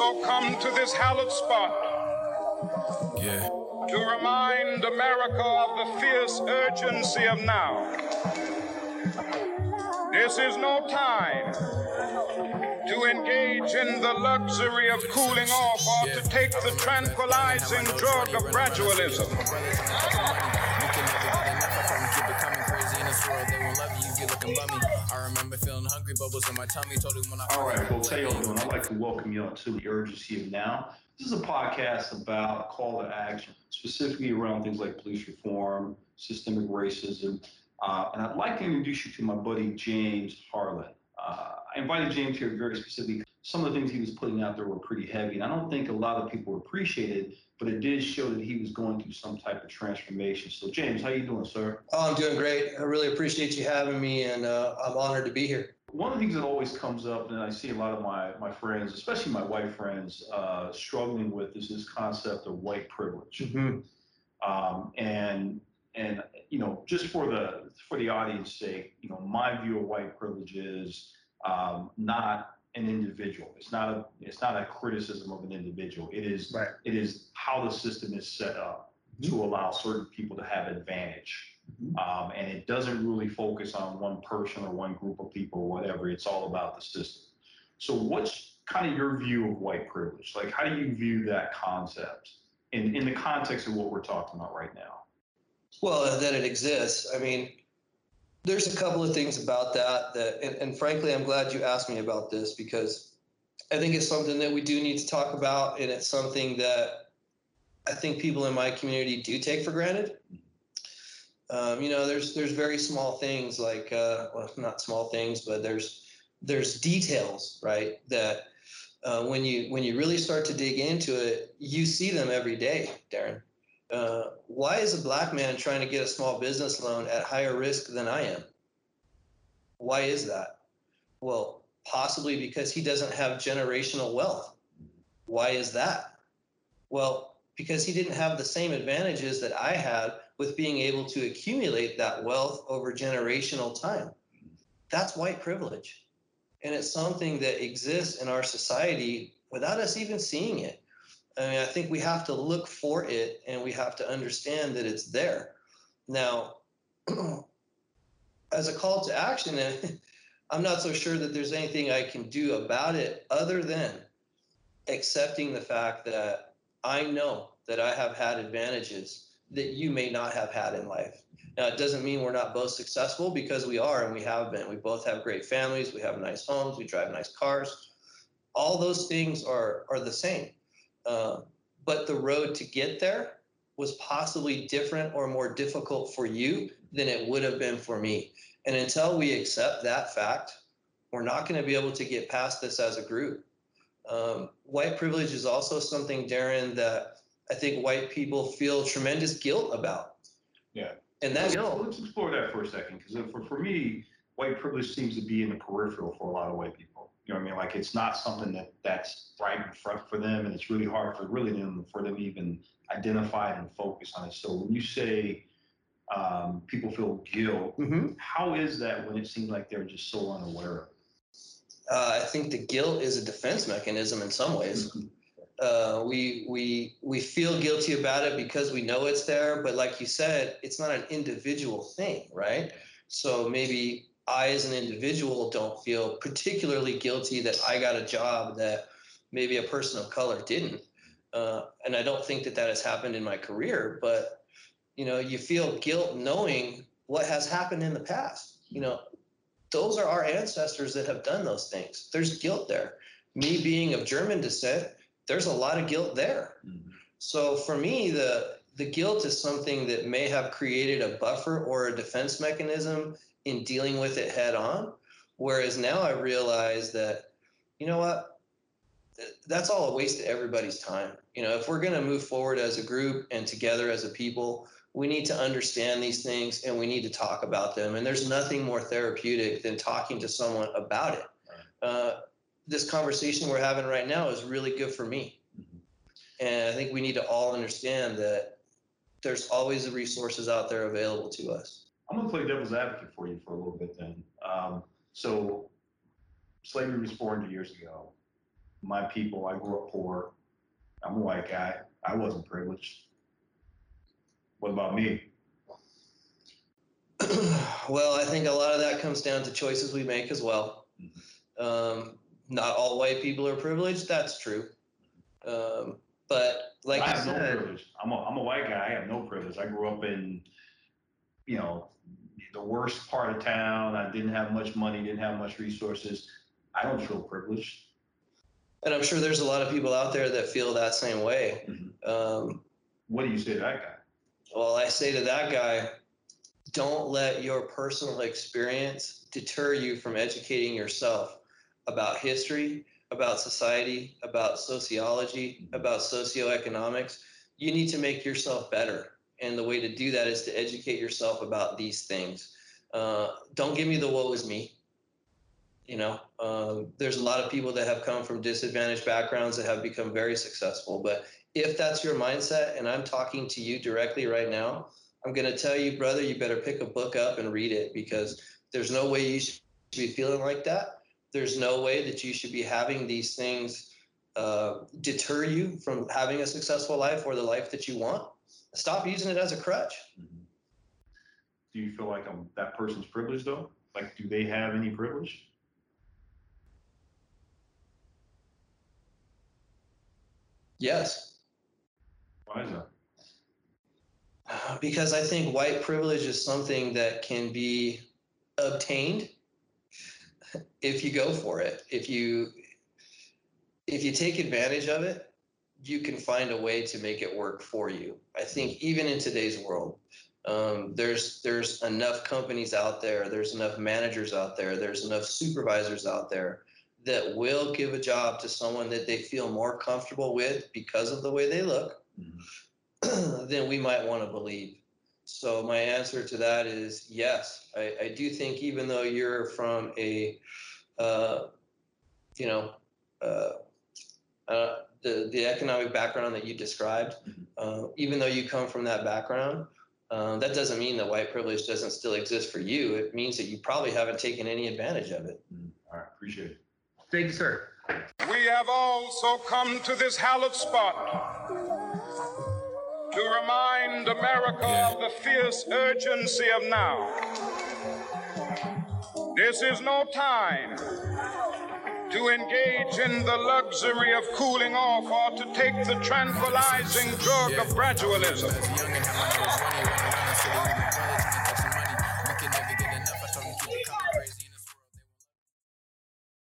also come to this hallowed spot. Yeah. To remind America of the fierce urgency of now. This is no time to engage in the luxury of cooling off or to take the tranquilizing drug of gradualism. I remember feeling hungry, bubbles in my tummy. Told him when I. All right, well, tell y'all doing? I'd like to welcome you to the urgency of now. This is a podcast about call to action, specifically around things like police reform, systemic racism, uh, and I'd like to introduce you to my buddy James Harlan. Uh, I invited James here very specifically. Some of the things he was putting out there were pretty heavy, and I don't think a lot of people appreciated but it did show that he was going through some type of transformation. So, James, how are you doing, sir? Oh, I'm doing great. I really appreciate you having me, and uh, I'm honored to be here. One of the things that always comes up, and I see a lot of my my friends, especially my white friends, uh, struggling with is this concept of white privilege. Mm-hmm. Um, and and you know, just for the for the audience sake, you know, my view of white privilege is um, not an individual. It's not a it's not a criticism of an individual. It is right. it is how the system is set up mm-hmm. to allow certain people to have advantage. Mm-hmm. Um, and it doesn't really focus on one person or one group of people or whatever. It's all about the system. So what's kind of your view of white privilege? Like how do you view that concept in, in the context of what we're talking about right now? Well, that it exists. I mean, there's a couple of things about that that, and, and, frankly, I'm glad you asked me about this because I think it's something that we do need to talk about, and it's something that I think people in my community do take for granted. Um, you know, there's there's very small things like, uh, well, not small things, but there's there's details, right? That uh, when you when you really start to dig into it, you see them every day, Darren. Uh, why is a black man trying to get a small business loan at higher risk than I am? Why is that? Well, possibly because he doesn't have generational wealth. Why is that? Well, because he didn't have the same advantages that I had with being able to accumulate that wealth over generational time. That's white privilege. And it's something that exists in our society without us even seeing it. I mean, I think we have to look for it and we have to understand that it's there. Now, as a call to action, I'm not so sure that there's anything I can do about it other than accepting the fact that I know that I have had advantages that you may not have had in life. Now, it doesn't mean we're not both successful because we are and we have been. We both have great families, we have nice homes, we drive nice cars. All those things are, are the same. Uh, but the road to get there was possibly different or more difficult for you than it would have been for me. And until we accept that fact, we're not going to be able to get past this as a group. Um, white privilege is also something, Darren, that I think white people feel tremendous guilt about. Yeah. And that's let's, let's explore that for a second, because for, for me, white privilege seems to be in the peripheral for a lot of white people. You know what I mean? Like it's not something that that's right in front for them, and it's really hard for really them for them even identify and focus on it. So when you say um, people feel guilt, mm-hmm. how is that when it seems like they're just so unaware of it? Uh, I think the guilt is a defense mechanism in some ways. Mm-hmm. Uh, we we we feel guilty about it because we know it's there, but like you said, it's not an individual thing, right? So maybe I, as an individual, don't feel particularly guilty that I got a job that maybe a person of color didn't. Uh, and I don't think that that has happened in my career, but you know, you feel guilt knowing what has happened in the past. You know, those are our ancestors that have done those things. There's guilt there. Me being of German descent, there's a lot of guilt there. Mm-hmm. So for me, the the guilt is something that may have created a buffer or a defense mechanism in dealing with it head on. Whereas now I realize that, you know what, that's all a waste of everybody's time. You know, if we're going to move forward as a group and together as a people, we need to understand these things and we need to talk about them. And there's nothing more therapeutic than talking to someone about it. Uh, this conversation we're having right now is really good for me. Mm-hmm. And I think we need to all understand that there's always the resources out there available to us. I'm going to play devil's advocate for you for a little bit then. Um, so, slavery was 400 years ago. my people, I grew up poor. I'm a white guy. I wasn't privileged. What about me? well, I think a lot of that comes down to choices we make as well. Um, not all white people are privileged. That's true. Um, but like I have no privilege. I'm a, I'm a white guy. I have no privilege. I grew up in, you know, the worst part of town. I didn't have much money, didn't have much resources. I don't feel privileged. and I'm sure there's a lot of people out there that feel that same way. Mhm. Um, What do you say to that guy? well, I say to that guy, don't let your personal experience deter you from educating yourself about history, about society, about sociology, about socioeconomics. You need to make yourself better. And the way to do that is to educate yourself about these things. Uh, don't give me the woe is me. You know, um, there's a lot of people that have come from disadvantaged backgrounds that have become very successful. But if that's your mindset, and I'm talking to you directly right now, I'm going to tell you, brother, you better pick a book up and read it because there's no way you should be feeling like that. There's no way that you should be having these things uh, deter you from having a successful life or the life that you want. Stop using it as a crutch. Mm-hmm. Do you feel like I'm that person's privileged though? Like, do they have any privilege? Yes, Why is that? because I think white privilege is something that can be obtained if you go for it. If you if you take advantage of it, you can find a way to make it work for you. I think even in today's world, um, there's there's enough companies out there, there's enough managers out there, there's enough supervisors out there that will give a job to someone that they feel more comfortable with because of the way they look than we might want to believe. So my answer to that is yes. I, I do think even though you're from a, uh, you know, uh, uh, the the economic background that you described, uh, even though you come from that background, um, that doesn't mean that white privilege doesn't still exist for you. It means that you probably haven't taken any advantage of it. All right, appreciate it. Thank you, sir. We have also come to this hallowed spot to remind America of the fierce urgency of now. This is no time to engage in the luxury of cooling off or to take the tranquilizing drug of gradualism.